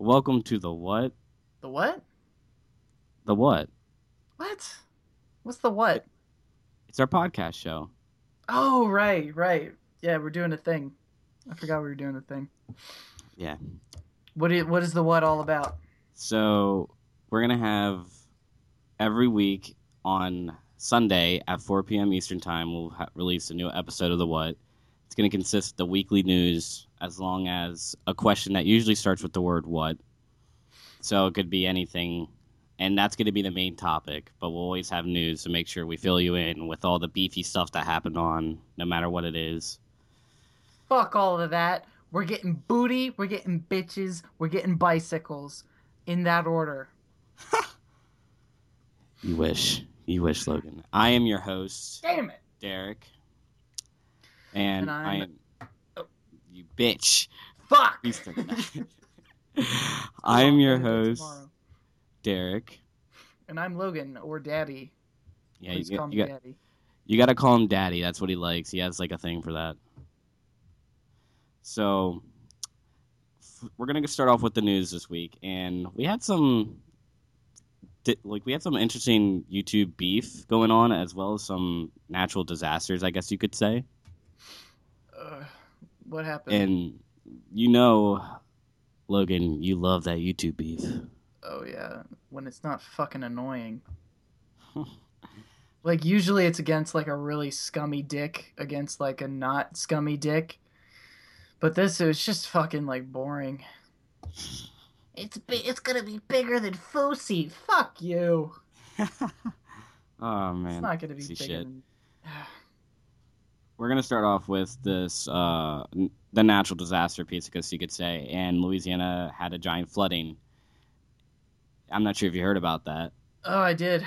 Welcome to the what? The what? The what? What? What's the what? It's our podcast show. Oh, right, right. Yeah, we're doing a thing. I forgot we were doing a thing. Yeah. What is, what is the what all about? So we're gonna have every week on Sunday at 4 p.m. Eastern Time. We'll ha- release a new episode of the what. It's gonna consist of the weekly news as long as a question that usually starts with the word what. So it could be anything, and that's gonna be the main topic. But we'll always have news to make sure we fill you in with all the beefy stuff that happened on, no matter what it is. Fuck all of that. We're getting booty, we're getting bitches, we're getting bicycles. In that order. You wish. You wish, Logan. I am your host, Damn it. Derek. And, And I am. You bitch. Fuck. Please don't that. I am your I'll edit it host. Derek. And I'm Logan, or Daddy. Yeah, Please you, call you, got, Daddy. you got to call him Daddy. That's what he likes. He has like a thing for that. So, we're gonna start off with the news this week, and we had some, like, we had some interesting YouTube beef going on, as well as some natural disasters, I guess you could say. Uh, what happened? And you know, Logan, you love that YouTube beef. Oh yeah, when it's not fucking annoying. like usually it's against like a really scummy dick against like a not scummy dick. But this is just fucking like boring. It's bi- it's gonna be bigger than Fousey. Fuck you. Oh man, It's not gonna be bigger shit. than. We're gonna start off with this, uh, the natural disaster piece, I guess you could say. And Louisiana had a giant flooding. I'm not sure if you heard about that. Oh, I did.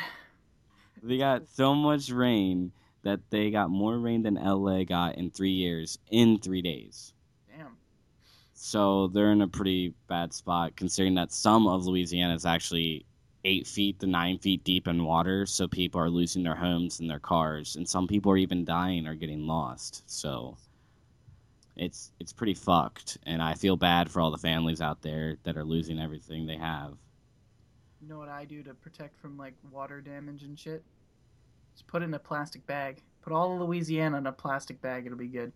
They got so much rain that they got more rain than LA got in three years in three days. Damn. So they're in a pretty bad spot, considering that some of Louisiana is actually eight feet to nine feet deep in water. So people are losing their homes and their cars, and some people are even dying or getting lost. So it's it's pretty fucked, and I feel bad for all the families out there that are losing everything they have. You know what I do to protect from like water damage and shit? Just put it in a plastic bag. Put all of Louisiana in a plastic bag. It'll be good.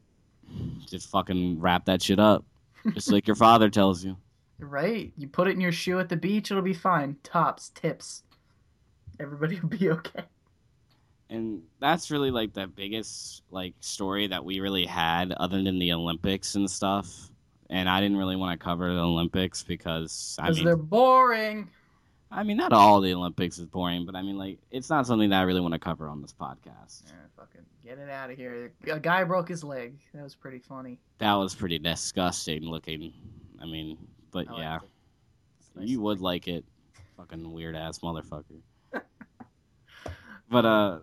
Just fucking wrap that shit up, just like your father tells you. Right? You put it in your shoe at the beach, it'll be fine. Tops, tips. Everybody will be okay. and that's really like the biggest like story that we really had other than the olympics and stuff and i didn't really want to cover the olympics because i Because mean they're boring. i mean not all the olympics is boring but i mean like it's not something that i really want to cover on this podcast Yeah, fucking get it out of here. A guy broke his leg. That was pretty funny. that was pretty disgusting looking i mean but I yeah. nice you would like it fucking weird ass motherfucker. But uh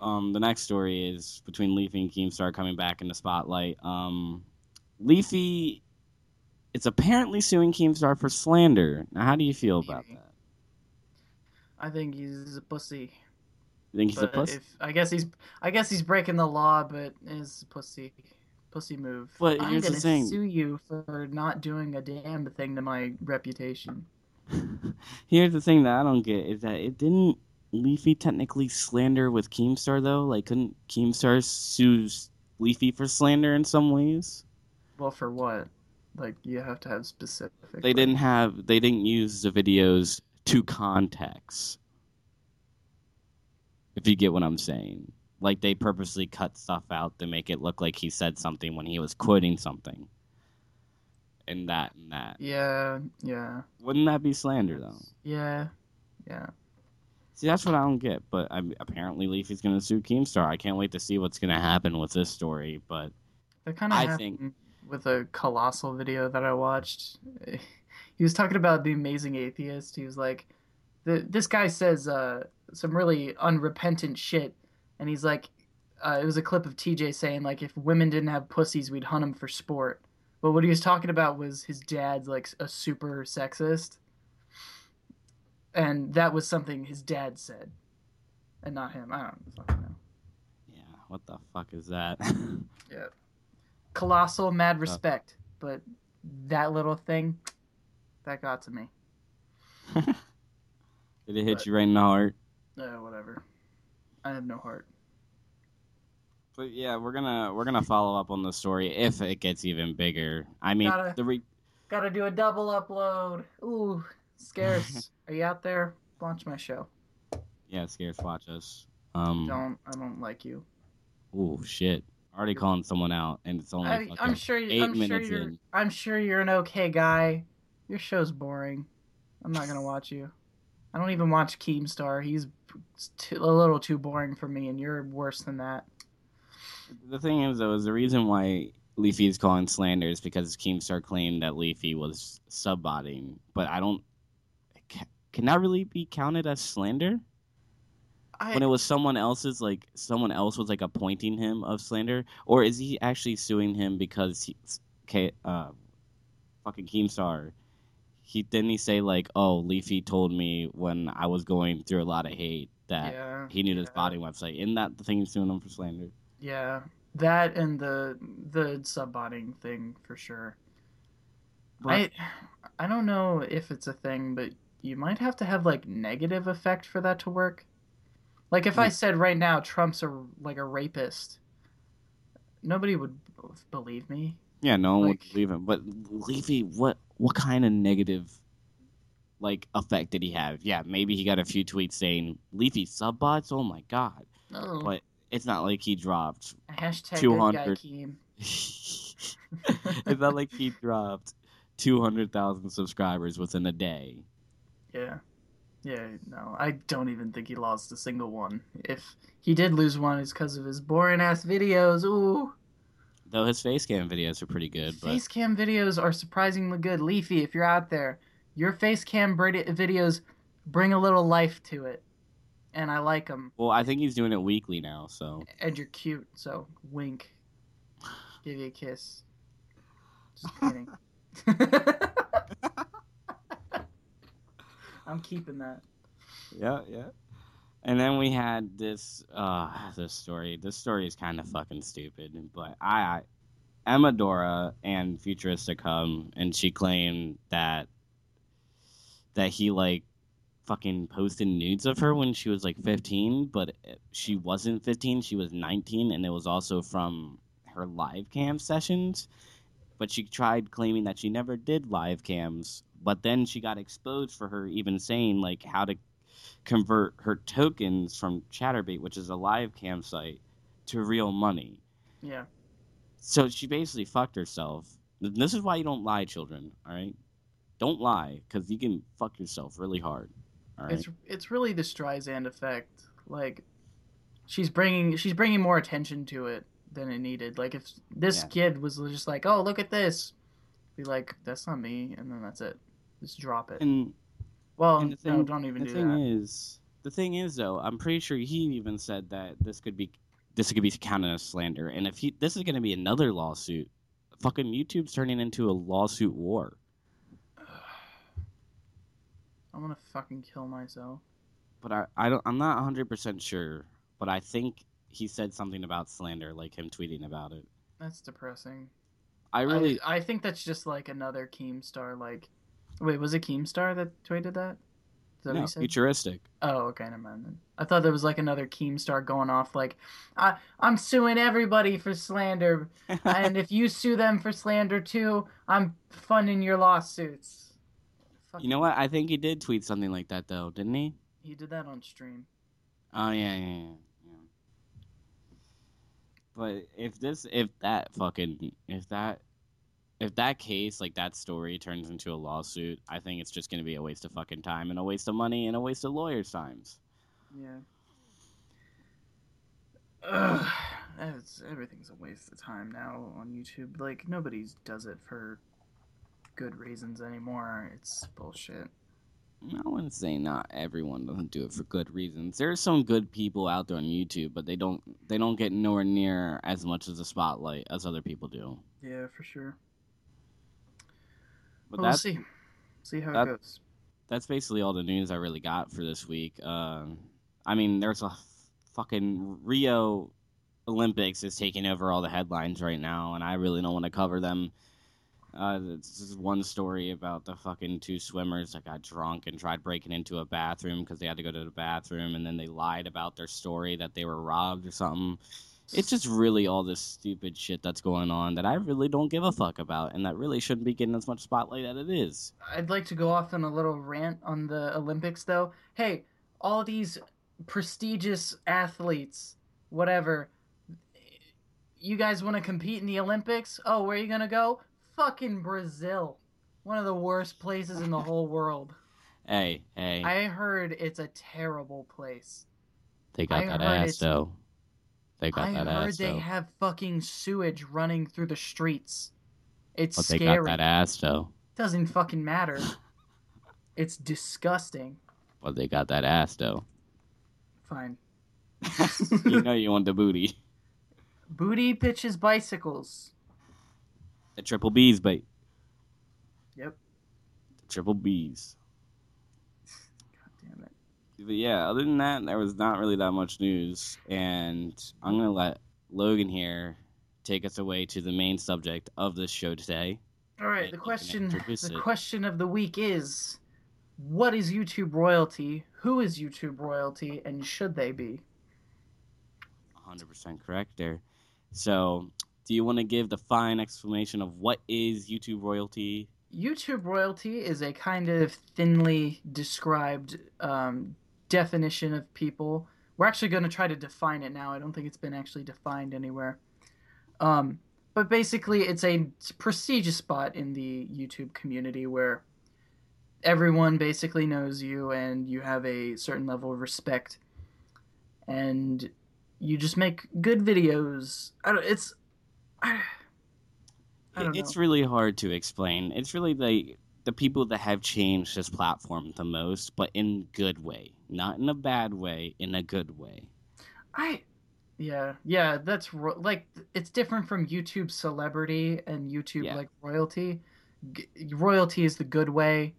um the next story is between leafy and keemstar coming back in the spotlight. Um leafy it's apparently suing keemstar for slander. Now how do you feel about that? I think he's a pussy. you think he's a pussy if I guess he's I guess he's breaking the law, but is a pussy. Pussy move. But I'm here's gonna thing. sue you for not doing a damn thing to my reputation. here's the thing that i don't get is that it didn't leafy technically slander with keemstar though like couldn't keemstar sue leafy for slander in some ways Well, for what? Like you have to have specific. they didn't have they didn't use the videos to context if you get what i'm saying like they purposely cut stuff out to make it look like he said something when he was quoting something and that and that Yeah, yeah, wouldn't that be slander though yeah, yeah. see that's what i don't get but I, apparently leafy's going to sue keemstar i can't wait to see what's going to happen with this story but That kind of I think- with a colossal video that I watched. He was talking about the amazing atheist. He was like, the, "This guy says uh, some really unrepentant shit," and he's like, uh, "It was a clip of TJ saying like, if women didn't have pussies, we'd hunt them for sport." But what he was talking about was his dad's like a super sexist, and that was something his dad said, and not him. I don't fucking know. yeah what the fuck is that yeah, colossal mad respect, but that little thing, that got to me. Did it hit But- you right in the heart? Uh, whatever. I have no heart. But yeah, we're gonna we're gonna follow up on the story if it gets even bigger. I mean, Gotta- the re- Gotta do a double upload. Ooh, scarce. Are you out there? Watch my show. yeah, scarce watch us. Um, Don't. I don't like you. ooh, shit. Already calling someone out, and it's only I, I'm sure. You, eight I'm sure minutes you're. in. I'm sure you're an okay guy. Your show's boring. I'm not gonna watch you. I don't even watch Keemstar. He's too, a little too boring for me, and you're worse than that. The thing is, though, is the reason why Leafy is calling slander is because Keemstar claimed that Leafy was subbotting, but I don't. Can that really be counted as slander? I, when it was someone else's like someone else was like appointing him of slander or is he actually suing him because he uh fucking keemstar he didn't he say like oh leafy told me when i was going through a lot of hate that yeah, he knew this yeah. botting website isn't that the thing he's suing him for slander Yeah, that and the the subbotting thing for sure. But- I I don't know if it's a thing, but you might have to have like negative effect for that to work. Like if I said right now Trump's a like a rapist, nobody would believe me. Yeah no one Like- would believe him but leafy what what kind of negative like effect did he have yeah maybe he got a few tweets saying leafy subbots oh my god No. But- it's not like he dropped Hashtag 200. good guy it's not like he dropped 200,000 subscribers within a day. Yeah. Yeah, no, I don't even think he lost a single one. If he did lose one, it's because of his boring ass videos. Ooh. Though his face cam videos are pretty good, but Face cam videos are surprisingly good. Leafy, if you're out there, your face cam videos bring a little life to it. And I like them. well, I think he's doing it weekly now, so And you're cute, so wink. Give you a kiss. Just kidding. I'm keeping that. yeah, yeah. And then we had this uh this story. This story is kind of fucking stupid, but I, I Dora and Futuristic come and she claimed that that he like fucking posted nudes of her when she was like 15, but she wasn't 15, she was 19 and it was also from her live cam sessions. But she tried claiming that she never did live cams, but then she got exposed for her even saying like how to convert her tokens from Chaturbate, which is a live cam site, to real money. Yeah. So she basically fucked herself. This is why you don't lie, children. All right, don't lie because you can fuck yourself really hard. All right. It's it's really the Streisand effect. Like she's bringing she's bringing more attention to it than it needed. Like if this Yeah. kid was just like, "Oh, look at this." Be like, "That's not me." And then that's it. Just drop it. and well, and the no, thing- don't even the do thing that. is, the thing is though, I'm pretty sure he even said that this could be this could be counted as slander. And if he this is going to be another lawsuit, fucking YouTube's turning into a lawsuit war. I'm gonna fucking kill myself. but I, I don't I'm not 100% sure, but I think he said something about slander like him tweeting about it. That's depressing. I really I, I think that's just like another Keemstar. Like, wait, was it Keemstar that tweeted that? Is that what no, futuristic. Oh, okay, never mind. Then. I thought there was like another Keemstar going off, like, I, I'm suing everybody for slander, and if you sue them for slander too, I'm funding your lawsuits. Fuck you know what? I think he did tweet something like that though, didn't he? He did that on stream. Oh yeah, yeah, yeah. yeah. But if this if that fucking if that if that case like that story turns into a lawsuit, I think it's just going to be a waste of fucking time and a waste of money and a waste of lawyers' times. Yeah. Ugh, everything's a waste of time now on YouTube. Like nobody does it for good reasons anymore. It's bullshit. I wouldn't say not everyone doesn't do it for good reasons. There are some good people out there on YouTube, but they don't they don't get nowhere near as much as the spotlight as other people do. Yeah, for sure. But Well, that's see. See how that- it goes. that's basically all the news I really got for this week. Um, I mean, there's a fucking Rio Olympics is taking over all the headlines right now, and I really don't want to cover them Uh, this is one story about the fucking two swimmers that got drunk and tried breaking into a bathroom because they had to go to the bathroom, and then they lied about their story that they were robbed or something. It's just really all this stupid shit that's going on that I really don't give a fuck about, and that really shouldn't be getting as much spotlight as it is. I'd like to go off on a little rant on the Olympics, though. Hey, all these prestigious athletes, whatever. You guys want to compete in the Olympics? Oh, where are you gonna go? Fucking Brazil, one of the worst places in the whole world. Hey, hey, I heard it's a terrible place. they got I that ass though. They got I that heard they though. have fucking sewage running through the streets. It's but they scary. got that ass though. Doesn't fucking matter. It's disgusting. But they got that ass though. Fine. you know you want the booty. Booty pitches bicycles. The triple B's, bait. Yep. The triple B's. God damn it. But yeah, other than that, there was not really that much news, and I'm gonna let Logan here take us away to the main subject of this show today. All right. The question. The it. question of the week is, what is YouTube royalty? Who is YouTube royalty, and should they be? 100% correct there. So, do you want to give the fine explanation of what is YouTube royalty? YouTube royalty is a kind of thinly described um, definition of people. We're actually going to try to define it now. I don't think it's been actually defined anywhere. Um, but basically, it's a prestigious spot in the YouTube community where everyone basically knows you and you have a certain level of respect. And you just make good videos. I don't, it's. I, I don't it's know. really hard to explain. It's really the the people that have changed this platform the most, but in good way, not in a bad way, in a good way. I, yeah, yeah, that's ro- like it's different from YouTube celebrity and YouTube Yeah. like royalty. G- royalty is the good way.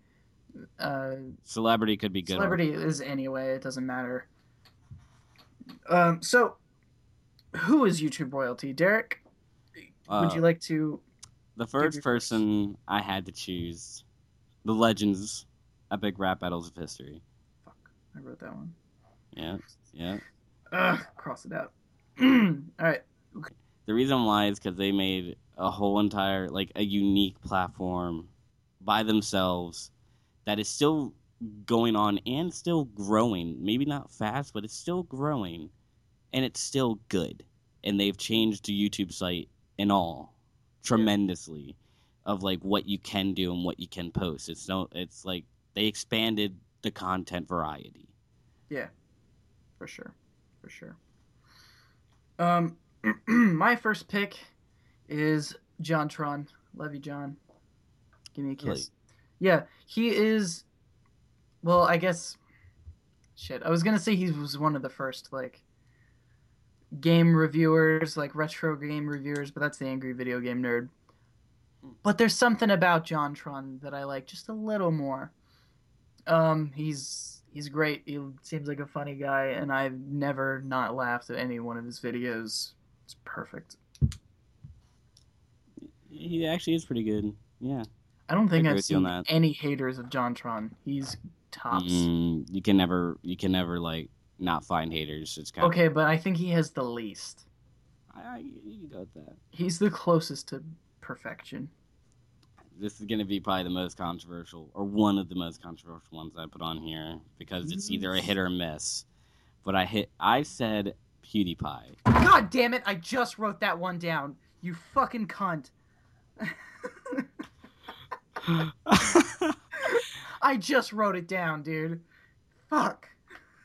Uh, Celebrity could be good. or- celebrity is anyway. It doesn't matter. Um, so who is YouTube royalty, Derek? Would Uh, you like to? The first person I had to choose, the legends, epic rap battles of history. Fuck, I wrote that one. Yeah, yeah. Ugh, cross it out. All right. Okay. The reason why is because they made a whole entire, like, a unique platform by themselves that is still going on and still growing. Maybe not fast, but it's still growing, and it's still good. And they've changed the YouTube site and all tremendously of like what you can do and what you can post. It's no, it's like they expanded the content variety. Yeah, for sure, for sure. Um, my first pick is JonTron. Love you, John. Give me a kiss. Really? Yeah, he is. Well, I guess. Shit, I was gonna say he was one of the first like game reviewers, like retro game reviewers, but that's the angry video game nerd. But there's something about JonTron that I like just a little more. Um, he's he's great. He seems like a funny guy, and I've never not laughed at any one of his videos. It's perfect. He actually is pretty good. Yeah. I don't think agree I've with you on seen any haters of JonTron. He's tops. Mm, you can never, you can never like not find haters. It's kind Okay, but I think he has the least. I, I, you can go with that. He's the closest to perfection. This is gonna be probably the most controversial, or one of the most controversial ones I put on here because it's either a hit or a miss. But I hit. I said PewDiePie. God damn it! I just wrote that one down. You fucking cunt. I just wrote it down, dude. Fuck.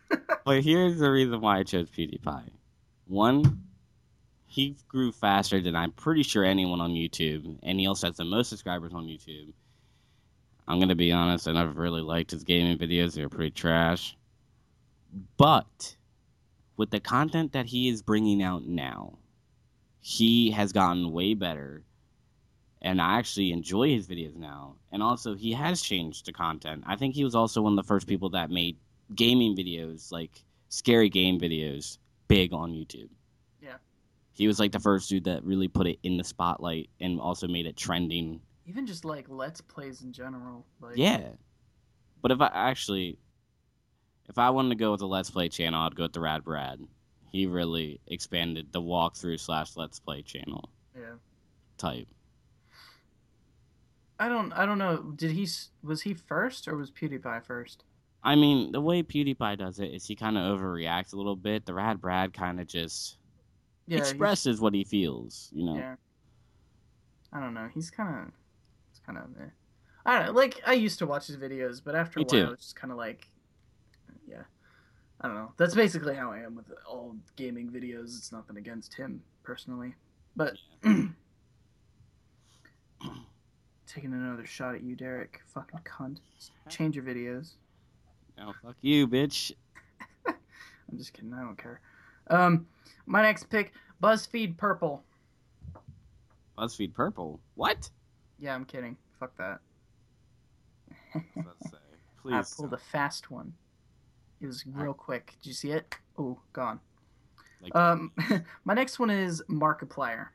but here's the reason why I chose PewDiePie. One, he grew faster than I'm pretty sure anyone on YouTube, and he also has the most subscribers on YouTube. I'm gonna be honest, I never really liked his gaming videos; they were pretty trash. But with the content that he is bringing out now, he has gotten way better, and I actually enjoy his videos now. And also, he has changed the content. I think he was also one of the first people that made gaming videos, like scary game videos, big on YouTube. He was like the first dude that really put it in the spotlight and also made it trending. Even just like let's plays in general. Like Yeah. But if I actually, if I wanted to go with a Let's Play channel, I'd go with the Rad Brad. He really expanded the walkthrough slash Let's Play channel yeah. type. I don't. I don't know. Did he? Was he first or was PewDiePie first? I mean, the way PewDiePie does it is he kind of overreacts a little bit. The Rad Brad kind of just Yeah. expresses what he feels, you know. Yeah. I don't know. He's kind of. It's kind of. I don't know. Like I used to watch his videos, but after a while, too. it's just kind of like. Yeah. I don't know. That's basically how I am with all gaming videos. It's nothing against him personally, but. Taking another shot at you, Derek. Fucking cunt. Change your videos. Oh, fuck you, bitch. I'm just kidding. I don't care. Um, my next pick, BuzzFeed Purple. BuzzFeed Purple. What? Yeah, I'm kidding. Fuck that. Let's say. I Please. pulled a fast one. It was real quick. Did you see it? Oh, gone. Like- Um, my next one is Markiplier.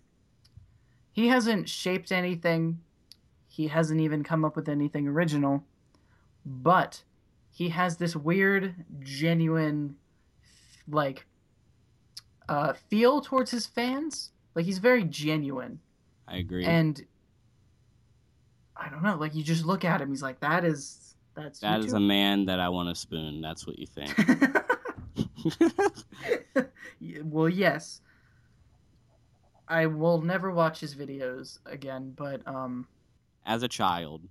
He hasn't shaped anything. He hasn't even come up with anything original, but he has this weird, genuine, like, uh, feel towards his fans. Like he's very genuine. I agree. and I don't know, like you just look at him, he's like, that is that's that is a man that I want to spoon. That's what you think. well, yes. I will never watch his videos again, but um, As a child,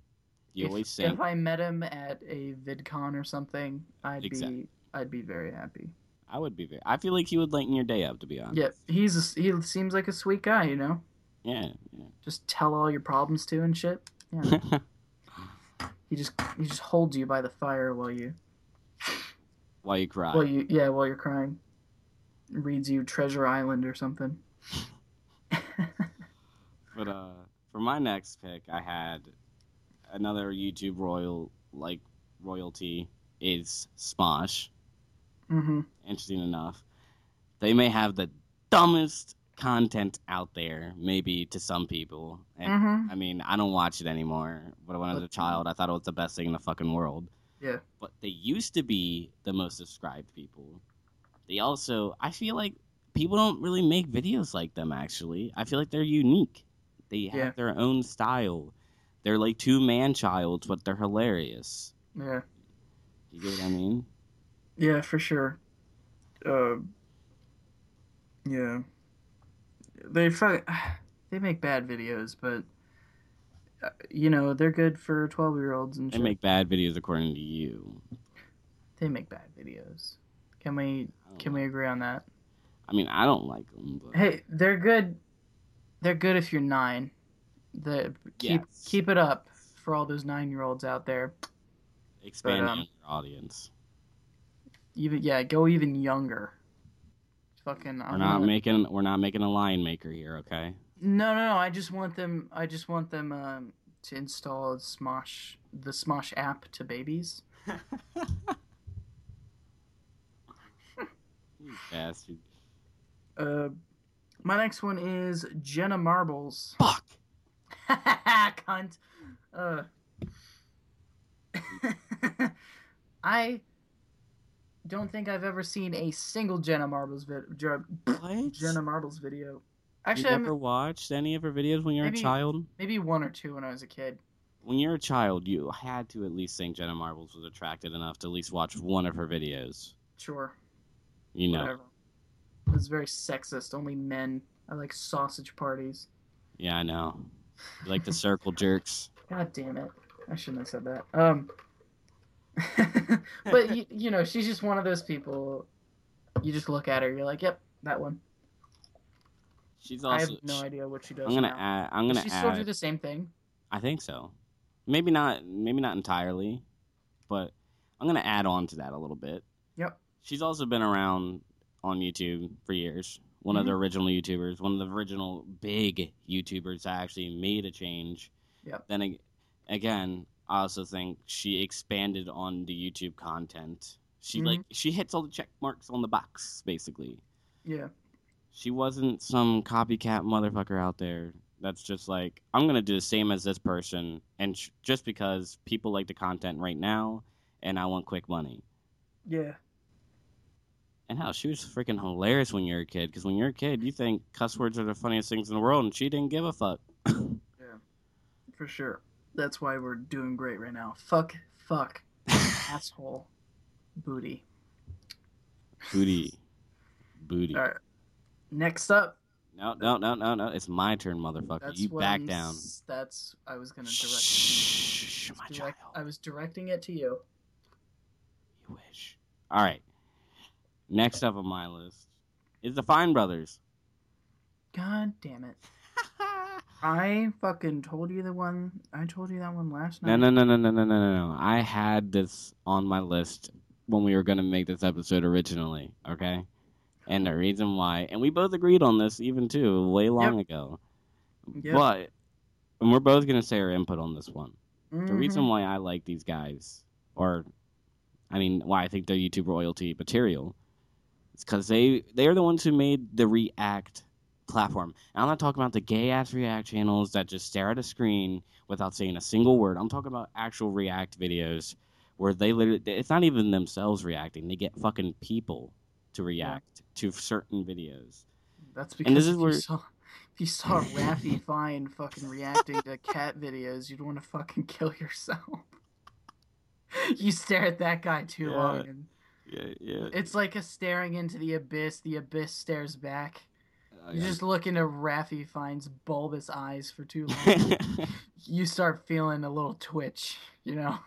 you if, always say, if I met him at a VidCon or something, I'd Exactly. be I'd be very happy. I would be very. I feel like he would lighten your day up, to be honest. Yeah, he's a, he seems like a sweet guy, you know. Yeah. Just tell all your problems to and shit. Yeah, yeah. he just he just holds you by the fire while you While you cry. Well, you yeah, while you're crying, reads you Treasure Island or something. But uh, for my next pick, I had another YouTube royal like royalty is Smosh. Mm-hmm. Interesting enough, they may have the dumbest content out there, maybe to some people. And Mm-hmm. I mean, I don't watch it anymore. But when I was a child, I thought it was the best thing in the fucking world. Yeah. But they used to be the most subscribed people. They also, I feel like people don't really make videos like them. Actually, I feel like they're unique. They have Yeah. their own style. They're like two man childs, but they're hilarious. Yeah. Do you get what I mean? Yeah, for sure. Uh, yeah. They fuck, they make bad videos, but uh, you know they're good for twelve year olds and They shit. make bad videos according to you. they make bad videos. Can we can we agree on that? I mean, I don't like them, but Hey, they're good. They're good if you're nine. The keep Yes. keep it up for all those nine year olds out there. expand but, um, your audience. Even yeah, go even younger. Fucking. I We're not wanna- making we're not making a line maker here, okay? No, no, no. I just want them. I just want them um, to install Smosh, the Smosh app to babies. You bastard. Uh, my next one is Jenna Marbles. Fuck. Cunt. Uh. I don't think I've ever seen a single Jenna Marbles vid- Jer- What? Jenna Marbles video. you Actually, never I'm, watched any of her videos when you were Maybe- a child? maybe one or two when I was a kid. When you're a child, you had to at least think Jenna Marbles was attracted enough to at least watch one of her videos. Sure. You know. Whatever. It was very sexist. Only men. I like sausage parties. Yeah, I know. You like the circle jerks. God damn it. I shouldn't have said that. Um But you, you know, she's just one of those people you just look at her, you're like, Yep, that one. She's I have also. no idea what she does. I'm gonna now. add. I'm gonna she still do the same thing? I think so. Maybe not. Maybe not entirely, but I'm gonna add on to that a little bit. Yep. She's also been around on YouTube for years. One of the Mm-hmm. original YouTubers, one of the original big YouTubers that actually made a change. Yep. Then again, I also think she expanded on the YouTube content. She Mhm. like she hits all the check marks on the box, basically. Yeah. She wasn't some copycat motherfucker out there that's just like I'm gonna do the same as this person, and sh- just because people like the content right now, and I want quick money. Yeah. And how she was freaking hilarious when you're a kid. Because when you're a kid, you think cuss words are the funniest things in the world, and she didn't give a fuck. Yeah. For sure. That's why we're doing great right now. Fuck, fuck, asshole, booty. Booty, booty. All right. Next up, No, no, no, no, no. It's my turn, motherfucker. you back I'm down. That's I was gonna direct. Shh, my direct child. I was directing it to you. You wish. All right. Next up on my list is the Fine Brothers. God damn it! I fucking told you the one. I told you that one last night. no, no, no, no, no, no, no, no. I had this on my list when we were going to make this episode originally, okay? And the reason why, and we both agreed on this even too, way long ago. Yep. But, and we're both going to say our input on this one. The Mhm. reason why I like these guys, or, I mean, why I think they're YouTube royalty material, is because they, they're the ones who made the React platform. And I'm not talking about the gay ass React channels that just stare at a screen without saying a single word. I'm talking about actual React videos where they literally, it's not even themselves reacting, they get fucking people to react to certain videos. That's And because this is if, where- you saw, if you saw Rafi Fine fucking reacting to cat videos, you'd want to fucking kill yourself. you stare at that guy too Yeah. long, and Yeah, yeah. it's like a staring into the abyss. The abyss stares back. You just look into Rafi Fine's bulbous eyes for too long. you start feeling a little twitch, you know.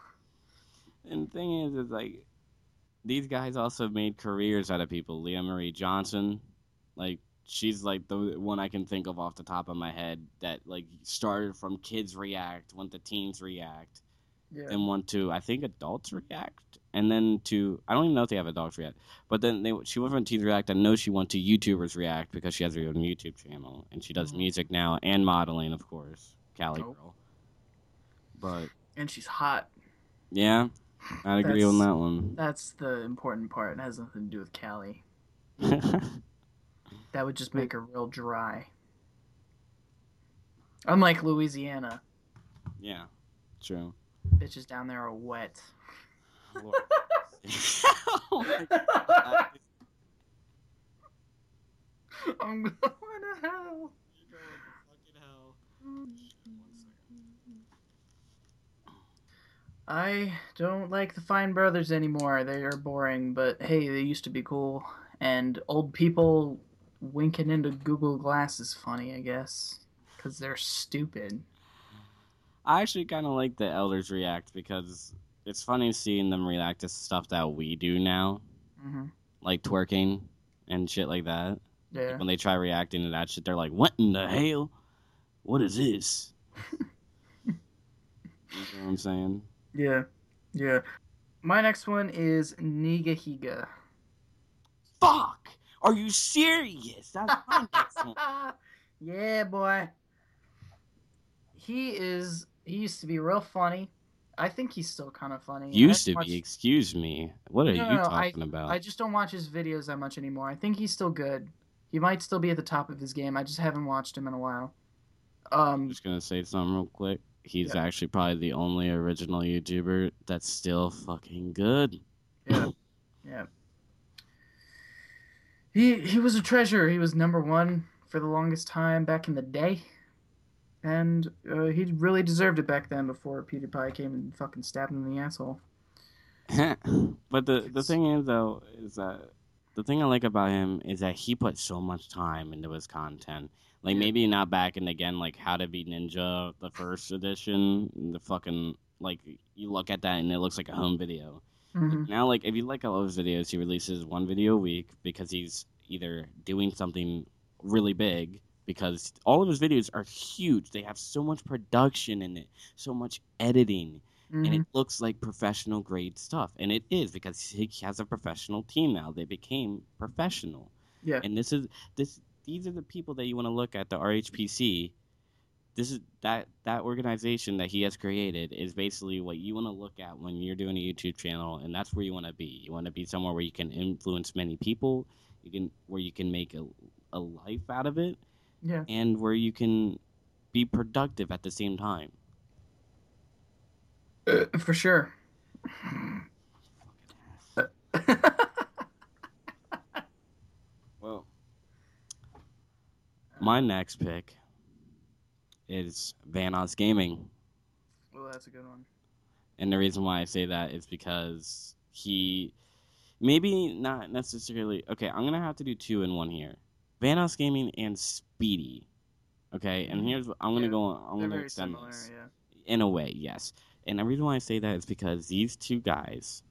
And the thing is, is like these guys also made careers out of people. Lia Marie Johnson, like she's like the one I can think of off the top of my head that like started from kids react, went to teens react, Yeah. then went to I think adults react, and then to I don't even know if they have a adults react, but then they she went from teens react. I know she went to YouTubers react because she has her own YouTube channel and she does Mhm. music now and modeling, of course, Cali Oh. girl. But And she's hot. yeah, I'd agree on that one. That's the important part. It has nothing to do with Cali. That would just make her real dry. Unlike Louisiana, yeah, true. bitches down there are wet. Oh my God. I'm going to hell. I don't like the Fine Brothers anymore. They are boring, but hey, they used to be cool. And old people winking into Google Glass is funny, I guess. Because they're stupid. I actually kind of like the elders react because it's funny seeing them react to stuff that we do now, hmm like twerking and shit like that. Yeah. When they try reacting to that shit, they're like, "What in the hell? What is this?" you know what I'm saying? Yeah. Yeah. My next one is Nigahiga. Fuck! Are you serious? That's my next one. yeah, boy. He is. He used to be real funny. I think he's still kind of funny. Used to watch- be. Excuse me. What are No, you no, I- talking about? I just don't watch his videos that much anymore. I think he's still good. He might still be at the top of his game. I just haven't watched him in a while. I'm Um, just gonna say something real quick. He's Yeah. actually probably the only original YouTuber that's still fucking good. yeah, yeah. He he was a treasure. He was number one for the longest time back in the day, and uh, he really deserved it back then. Before PewDiePie came and fucking stabbed him in the asshole. but the the thing is though is that the thing I like about him is that he put so much time into his content. Like maybe not back in again like How to Be Ninja, the first edition, the fucking like you look at that and it looks like a home video. hmm Now, like, if you like all his videos, he releases one video a week because he's either doing something really big because all of his videos are huge. They have so much production in it, so much editing, and it mm-hmm. looks like professional grade stuff. And it is because he has a professional team now. They became professional. Yeah. And this is this. These are the people that you want to look at. The RHPC. This is that that organization that he has created is basically what you want to look at when you're doing a YouTube channel, and that's where you want to be. You want to be somewhere where you can influence many people. You can where you can make a, a life out of it, Yeah. and where you can be productive at the same time. Uh, for sure. Well, my next pick is Vanoss Gaming. well, that's a good one. And the reason why I say that is because he maybe not necessarily okay, I'm gonna have to do two in one here. Vanoss Gaming and Speedy. Okay, and Mhm. here's what I'm gonna Yeah, go on I'm gonna extend similar, this. yeah. In a way, yes. And the reason why I say that is because these two guys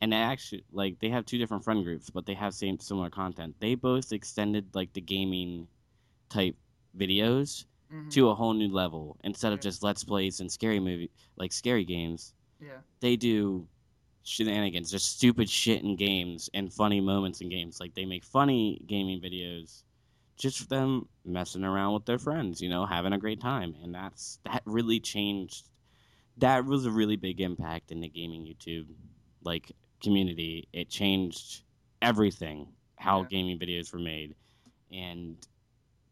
and they actually like they have two different friend groups, but they have same similar content. They both extended like the gaming type videos Mhm. to a whole new level instead of just let's plays and scary movie like scary games Yeah. they do shenanigans just stupid shit in games and funny moments in games like they make funny gaming videos just for them messing around with their friends you know having a great time and that's that really changed that was a really big impact in the gaming youtube like community it changed everything how Yeah. gaming videos were made and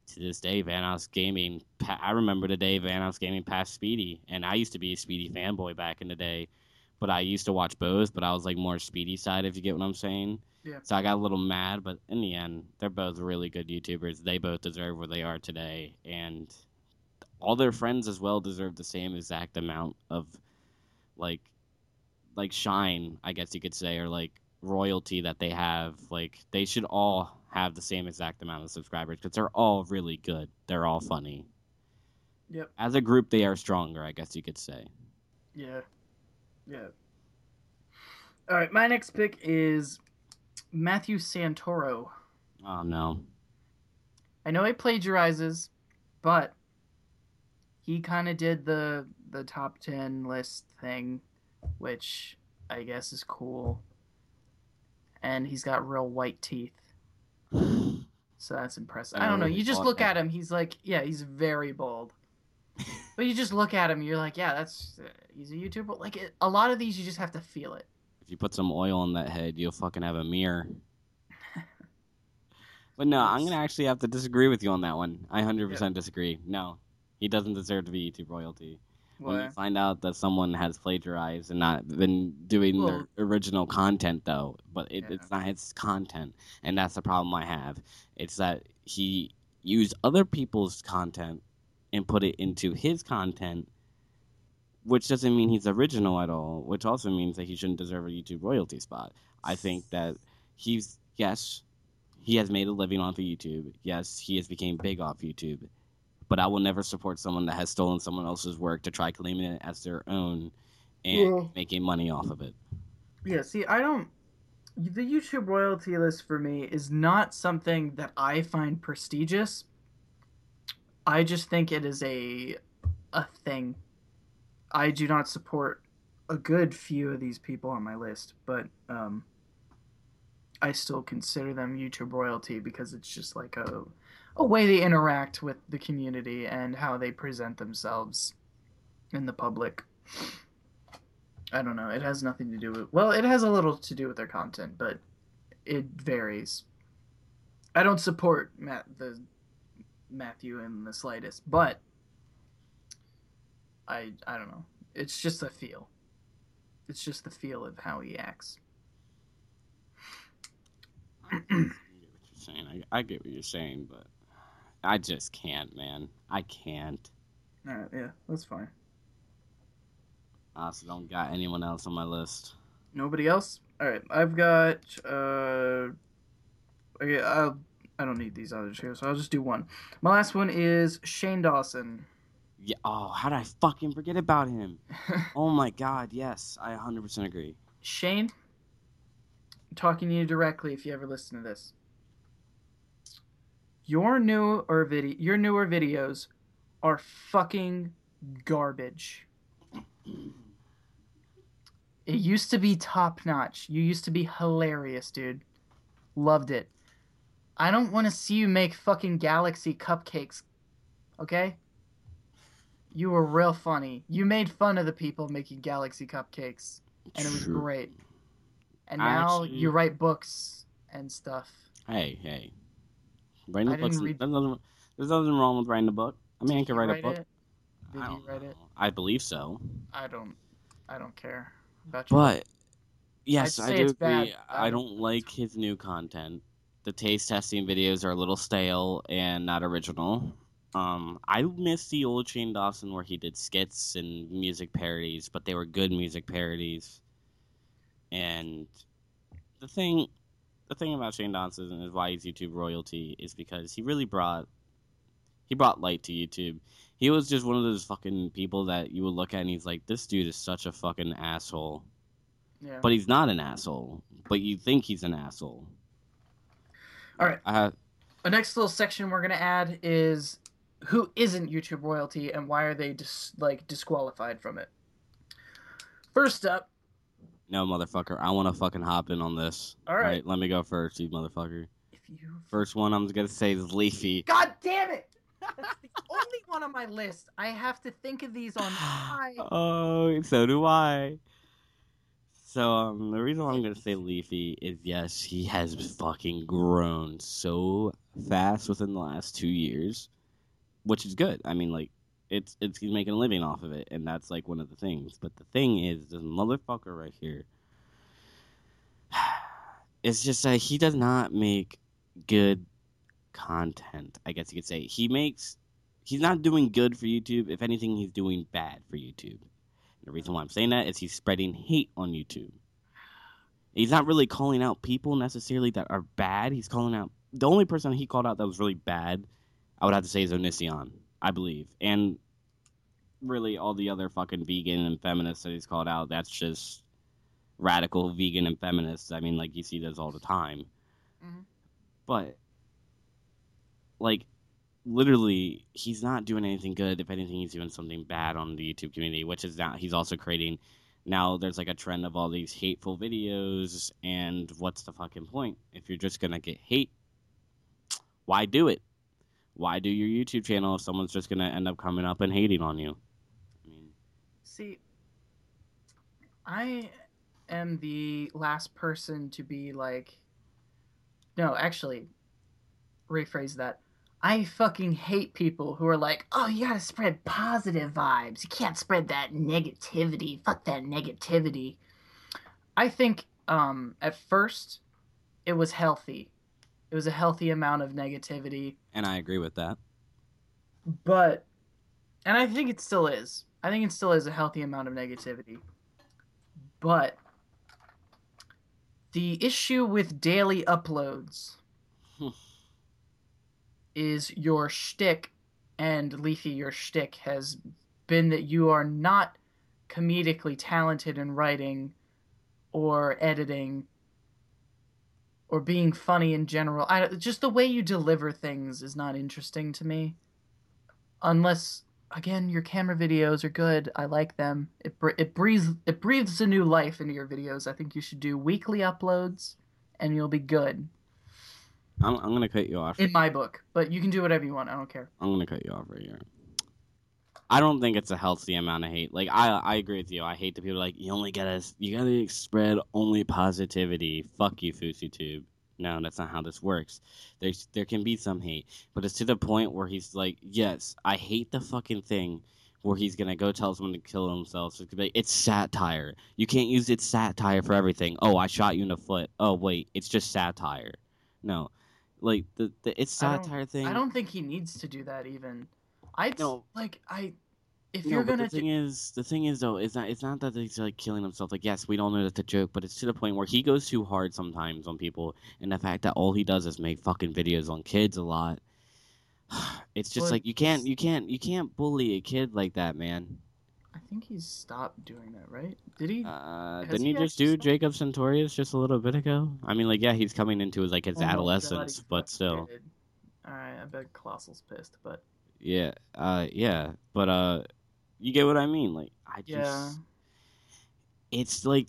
to this day, Vanoss Gaming. I remember the day Vanoss Gaming passed Speedy, and I used to be a Speedy fanboy back in the day. But I used to watch both, but I was like more Speedy side, if you get what I'm saying. Yeah. So I got a little mad, but in the end, they're both really good YouTubers. They both deserve where they are today, and all their friends as well deserve the same exact amount of like, like shine, I guess you could say, or like royalty that they have. Like they should all have the same exact amount of subscribers because they're all really good. They're all funny. Yep. As a group, they are stronger, I guess you could say. Yeah. Yeah. All right, my next pick is Matthew Santoro. Oh no. I know he plagiarizes, but he kind of did the the top 10 list thing, which I guess is cool. And he's got real white teeth. So that's impressive. I don't know. You just look at him, he's like, yeah, he's very bald. But you just look at him, you're like, yeah, that's uh, he's a YouTuber. Like it, a lot of these you just have to feel it. If you put some oil on that head, you'll fucking have a mirror. but no, I'm gonna actually have to disagree with you on that one. I 100% disagree. No, he doesn't deserve to be YouTube royalty. When you find out that someone has plagiarized and not been doing their original content, though, but it, Yeah. it's not his content, and that's the problem I have. It's that he used other people's content and put it into his content, which doesn't mean he's original at all. Which also means that he shouldn't deserve a YouTube royalty spot. I think that he's yes, he has made a living off of YouTube. Yes, he has became big off YouTube but I will never support someone that has stolen someone else's work to try claiming it as their own and Well- making money off of it. Yeah, see, I don't. The YouTube royalty list for me is not something that I find prestigious. I just think it is a a thing. I do not support a good few of these people on my list, but um, I still consider them YouTube royalty because it's just like a a way they interact with the community and how they present themselves in the public. I don't know. It has nothing to do with. Well, it has a little to do with their content, but it varies. I don't support Matt the Matthew in the slightest, but I I don't know. It's just a feel. It's just the feel of how he acts. I get what you're saying. I, I get what you're saying, but I just can't, man. I can't. All right, yeah, that's fine. I also don't got anyone else on my list. Nobody else? All right, I've got. uh Okay, I'll. I don't need these others here, so I'll just do one. My last one is Shane Dawson. Yeah. Oh, how did I fucking forget about him? Oh my god. Yes, I 100% agree. Shane, I'm talking to you directly if you ever listen to this. Your new or video, your newer videos are fucking garbage. It used to be top notch. You used to be hilarious, dude. Loved it. I don't want to see you make fucking galaxy cupcakes. Okay? You were real funny. You made fun of the people making galaxy cupcakes and it was True. great. And now Actually- you write books and stuff. Hey, hey. Writing I a book's didn't read- there's nothing, there's nothing wrong with writing a book. I mean, I can write a book. It? Did I he don't write know. it? I believe so. I don't. I don't care about your But yes, I'd I say do it's agree. bad. I I- don't like his new content. The taste testing videos are a little stale and not original. Um, I miss the old Shane Dawson where he did skits and music parodies, but they were good music parodies. And the thing, the thing about Shane Dawson and why he's YouTube royalty is because he really brought, he brought light to YouTube. He was just one of those fucking people that you would look at and he's like, this dude is such a fucking asshole Yeah. but he's not an asshole. But you think he's an asshole. All right. I have, The next little section we're gonna add is who isn't YouTube royalty and why are they dis- like disqualified from it. First up, no motherfucker. I want to fucking hop in on this. All right. let me go first, you motherfucker. if you First one I'm gonna say is Leafy. God damn it! That's the only one on my list. I have to think of these on high. oh, so do I. So um, the reason why I'm gonna say Leafy is yes, he has fucking grown so fast within the last two years, which is good. I mean, like it's it's he's making a living off of it, and that's like one of the things. But the thing is, this motherfucker right here, it's just that he does not make good content. I guess you could say he makes. He's not doing good for YouTube. If anything, he's doing bad for YouTube. The reason why I'm saying that is he's spreading hate on YouTube. He's not really calling out people necessarily that are bad. He's calling out the only person he called out that was really bad. I would have to say is Onision, I believe, and really all the other fucking vegan and feminists that he's called out. That's just radical vegan and feminists. I mean, like you see those all the time. Mhm. But like literally he's not doing anything good if anything he's doing something bad on the youtube community which is now he's also creating now there's like a trend of all these hateful videos and what's the fucking point if you're just gonna get hate why do it why do your youtube channel if someone's just gonna end up coming up and hating on you i mean See, I am the last person to be like. No, actually, rephrase that. I fucking hate people who are like, oh, you gotta spread positive vibes. You can't spread that negativity. Fuck that negativity. I think um, at first it was healthy. It was a healthy amount of negativity and i agree with that but and I think it still is. I think it still is a healthy amount of negativity. But the issue with daily uploads. Is your shtick, and Leafy, your shtick has been that you are not comedically talented in writing or editing or being funny in general. I just the way you deliver things is not interesting to me. Unless again your camera videos are good. I like them. It it breathes it breathes a new life into your videos. I think you should do weekly uploads and you'll be good i'm, I'm gonna cut you off in my book. But you can do whatever you want. I don't care. I'm gonna cut you off right here. I don't think it's a healthy amount of hate. Like I, I agree with you. I hate the people like you only gotta, you gotta spread only positivity. Fuck you, FouseyTube. No, that's not how this works. There's, there can be some hate, but it's to the point where he's like, yes, I hate the fucking thing where he's gonna go tell someone to kill themselves. It's, be, it's satire. You can't use it's satire for everything. Oh, I shot you in the foot. Oh wait, it's just satire. No, like the, the it's I satire thing. I don't think he needs to do that even. I No. like I if No, you're gonna the thing is, the thing is though, is that it's not that he's like killing himself. Like, yes, we don't know that's a joke, but it's to the point where he goes too hard sometimes on people, and the fact that all he does is make fucking videos on kids a lot. It's just Well, like you can't, you can't, you can't bully a kid like that, man. I think he's stopped doing that, right? Did he? Uh, didn't he he just do stopped? Jacob Sartorius just a little bit ago? I mean, like, yeah, he's coming into his like his Oh my God, adolescence, but still. All right, I bet Colossal's pissed, but yeah, uh, yeah, but uh, you get what I mean? Like, I just. yeah, it's like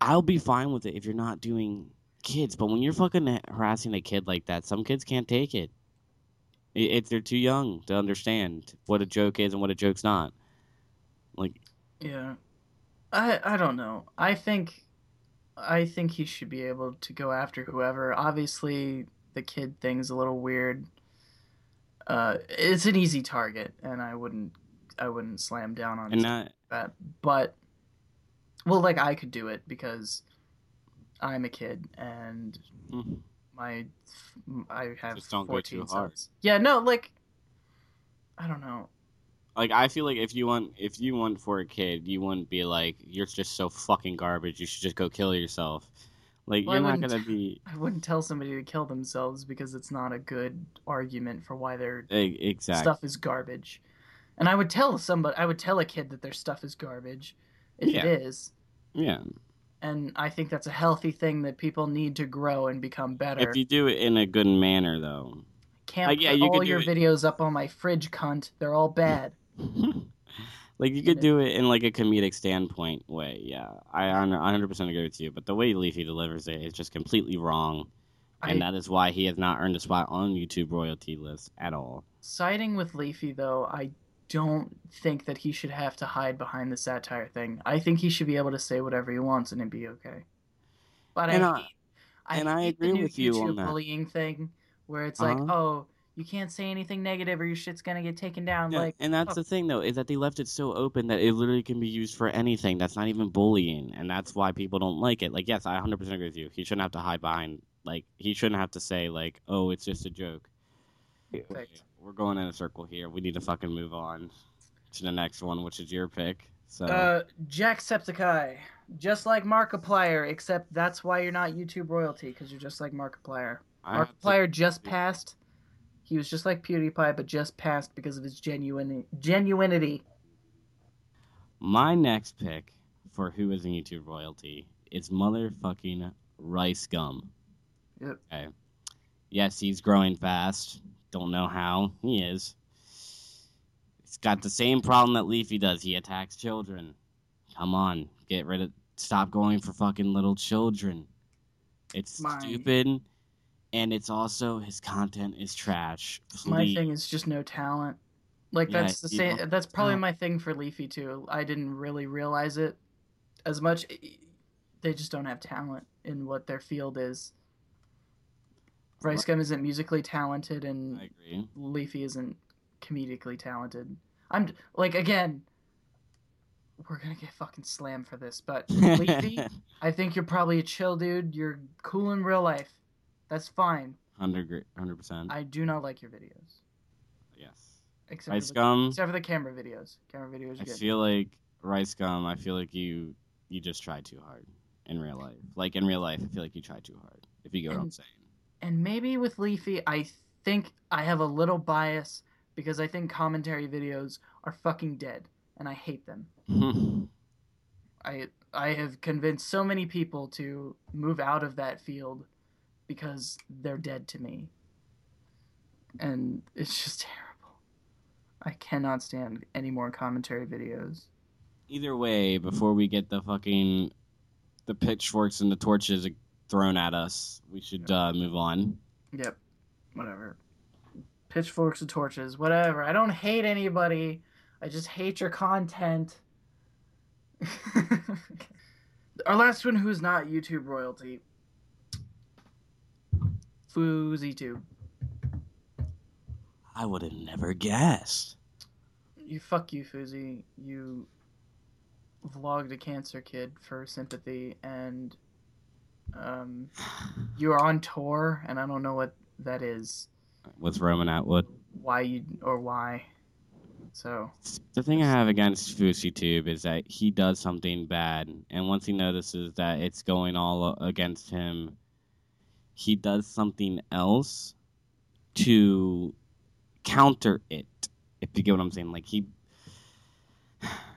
I'll be fine with it if you're not doing kids, but when you're fucking harassing a kid like that, some kids can't take it. It they're too young to understand what a joke is and what a joke's not. Yeah. I I don't know. I think I think he should be able to go after whoever. Obviously, the kid thing's a little weird. uh, it's an easy target, and I wouldn't I wouldn't slam down on not that. But well, like I could do it because I'm a kid and Mhm. my I have Just don't go 14 too hard. Yeah, no, like I don't know. Like I feel like if you want if you want for a kid, you wouldn't be like you're just so fucking garbage. You should just go kill yourself. Like Well, you're not gonna be I wouldn't tell somebody to kill themselves because it's not a good argument for why their exactly. stuff is garbage. And I would tell somebody, I would tell a kid that their stuff is garbage if Yeah. it is. Yeah, And I think that's a healthy thing that people need to grow and become better. if you do it in a good manner, though. Can't like, yeah, put you all your it- videos up on my fridge, cunt. They're all bad. like you could do it in like a comedic standpoint way. Yeah, I 100 percent agree with you. But the way Leafy delivers it is just completely wrong, and I, that is why he has not earned a spot on YouTube royalty list at all. siding with Leafy, though, I don't think that he should have to hide behind the satire thing. I think he should be able to say whatever he wants and it'd be okay. But And I, I- hate, I and I agree with you YouTube on that. bullying thing, where it's like, Uh-huh. oh, you can't say anything negative or your shit's gonna get taken down. Yeah, Like, and that's oh. the thing though, is that they left it so open that it literally can be used for anything. That's not even bullying, and that's why people don't like it. Like, yes, I 100 percent agree with you. He shouldn't have to hide behind. Like, he shouldn't have to say like, "Oh, it's just a joke." Perfect. We're going in a circle here. We need to fucking move on to the next one, which is your pick. So, Uh, Jacksepticeye, just like Markiplier, except that's why you're not YouTube royalty because you're just like Markiplier. I have to- Markiplier just passed. He was just like PewDiePie, but just passed because of his genuine genuinity. my next pick for who is in YouTube royalty is motherfucking Rice Gum. Yep. Okay. Yes, he's growing fast. Don't know how. He is. He's got the same problem that Leafy does. He attacks children. Come on, get rid of. Stop going for fucking little children. It's stupid, and it's also his content is trash. My thing is just no talent. Like Yeah, that's the same. don't- That's probably my thing for Leafy too. I didn't really realize it as much. They just don't have talent in what their field is. Rice Gum isn't musically talented, and. Leafy isn't comedically talented. I'm like again, we're gonna get fucking slammed for this, but Leafy, I think you're probably a chill dude. You're cool in real life. That's fine. Hundred hundred percent. I do not like your videos, Yes. except Rice for the, gum. except for the camera videos. Camera videos are I good. feel like rice gum. I feel like you you just try too hard in real life. Like in real life, I feel like you try too hard. If you get what I'm saying. and maybe with Leafy, I think I have a little bias because I think commentary videos are fucking dead, and I hate them. I I have convinced so many people to move out of that field because they're dead to me. And it's just terrible. I cannot stand any more commentary videos. Either way, before we get the fucking the pitchforks and the torches thrown at us, we should uh, move on. Yep. Whatever. Pitchforks and torches, whatever. I don't hate anybody. I just hate your content. Our last one who's not YouTube royalty. FouseyTube. I would have never guessed. You fuck you, Fousey. You vlogged a cancer kid for sympathy, and um, you are on tour, and I don't know what that is, With Roman Atwood. why you or why. So The thing I have against FouseyTube is that he does something bad, and once he notices that it's going all against him, he does something else to counter it. If you get what I'm saying, like he.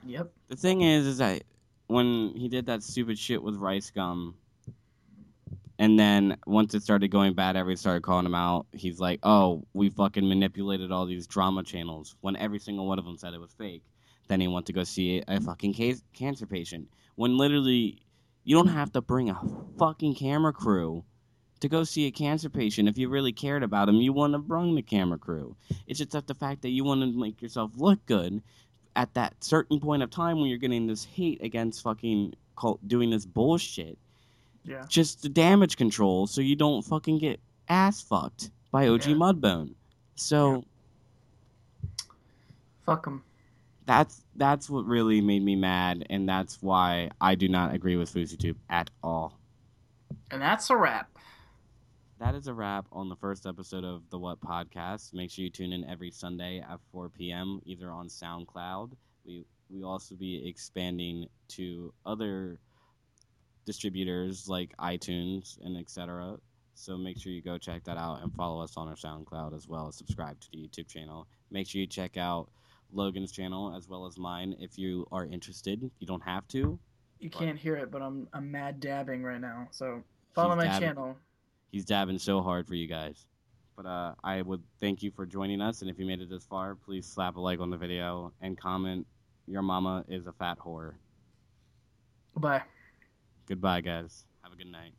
Yep. The thing is, is that when he did that stupid shit with Rice Gum, and then once it started going bad, everybody started calling him out. He's like, "Oh, we fucking manipulated all these drama channels." When every single one of them said it was fake. Then he went to go see a fucking case, cancer patient. When literally, you don't have to bring a fucking camera crew to go see a cancer patient. If you really cared about him, you wouldn't have brung the camera crew. It's just that the fact that you want to make yourself look good at that certain point of time when you're getting this hate against fucking cult doing this bullshit Yeah. just the damage control so you don't fucking get ass fucked by OG Yeah. Mudbone. So Fuck them. That's that's what really made me mad, and that's why I do not agree with FouseyTube at all. And that's a wrap. That is a wrap on the first episode of the What Podcast. Make sure you tune in every Sunday at 4 p.m. either on SoundCloud. We we also be expanding to other distributors like iTunes and etc. So make sure you go check that out and follow us on our SoundCloud as well as subscribe to the YouTube channel. Make sure you check out Logan's channel as well as mine if you are interested. You don't have to. You can't hear it, but I'm I'm mad dabbing right now. So follow my dabbing. channel. He's dabbing so hard for you guys. But uh, I would thank you for joining us, and if you made it this far, please slap a like on the video and comment. Your mama is a fat whore. Bye. Goodbye, guys. Have a good night.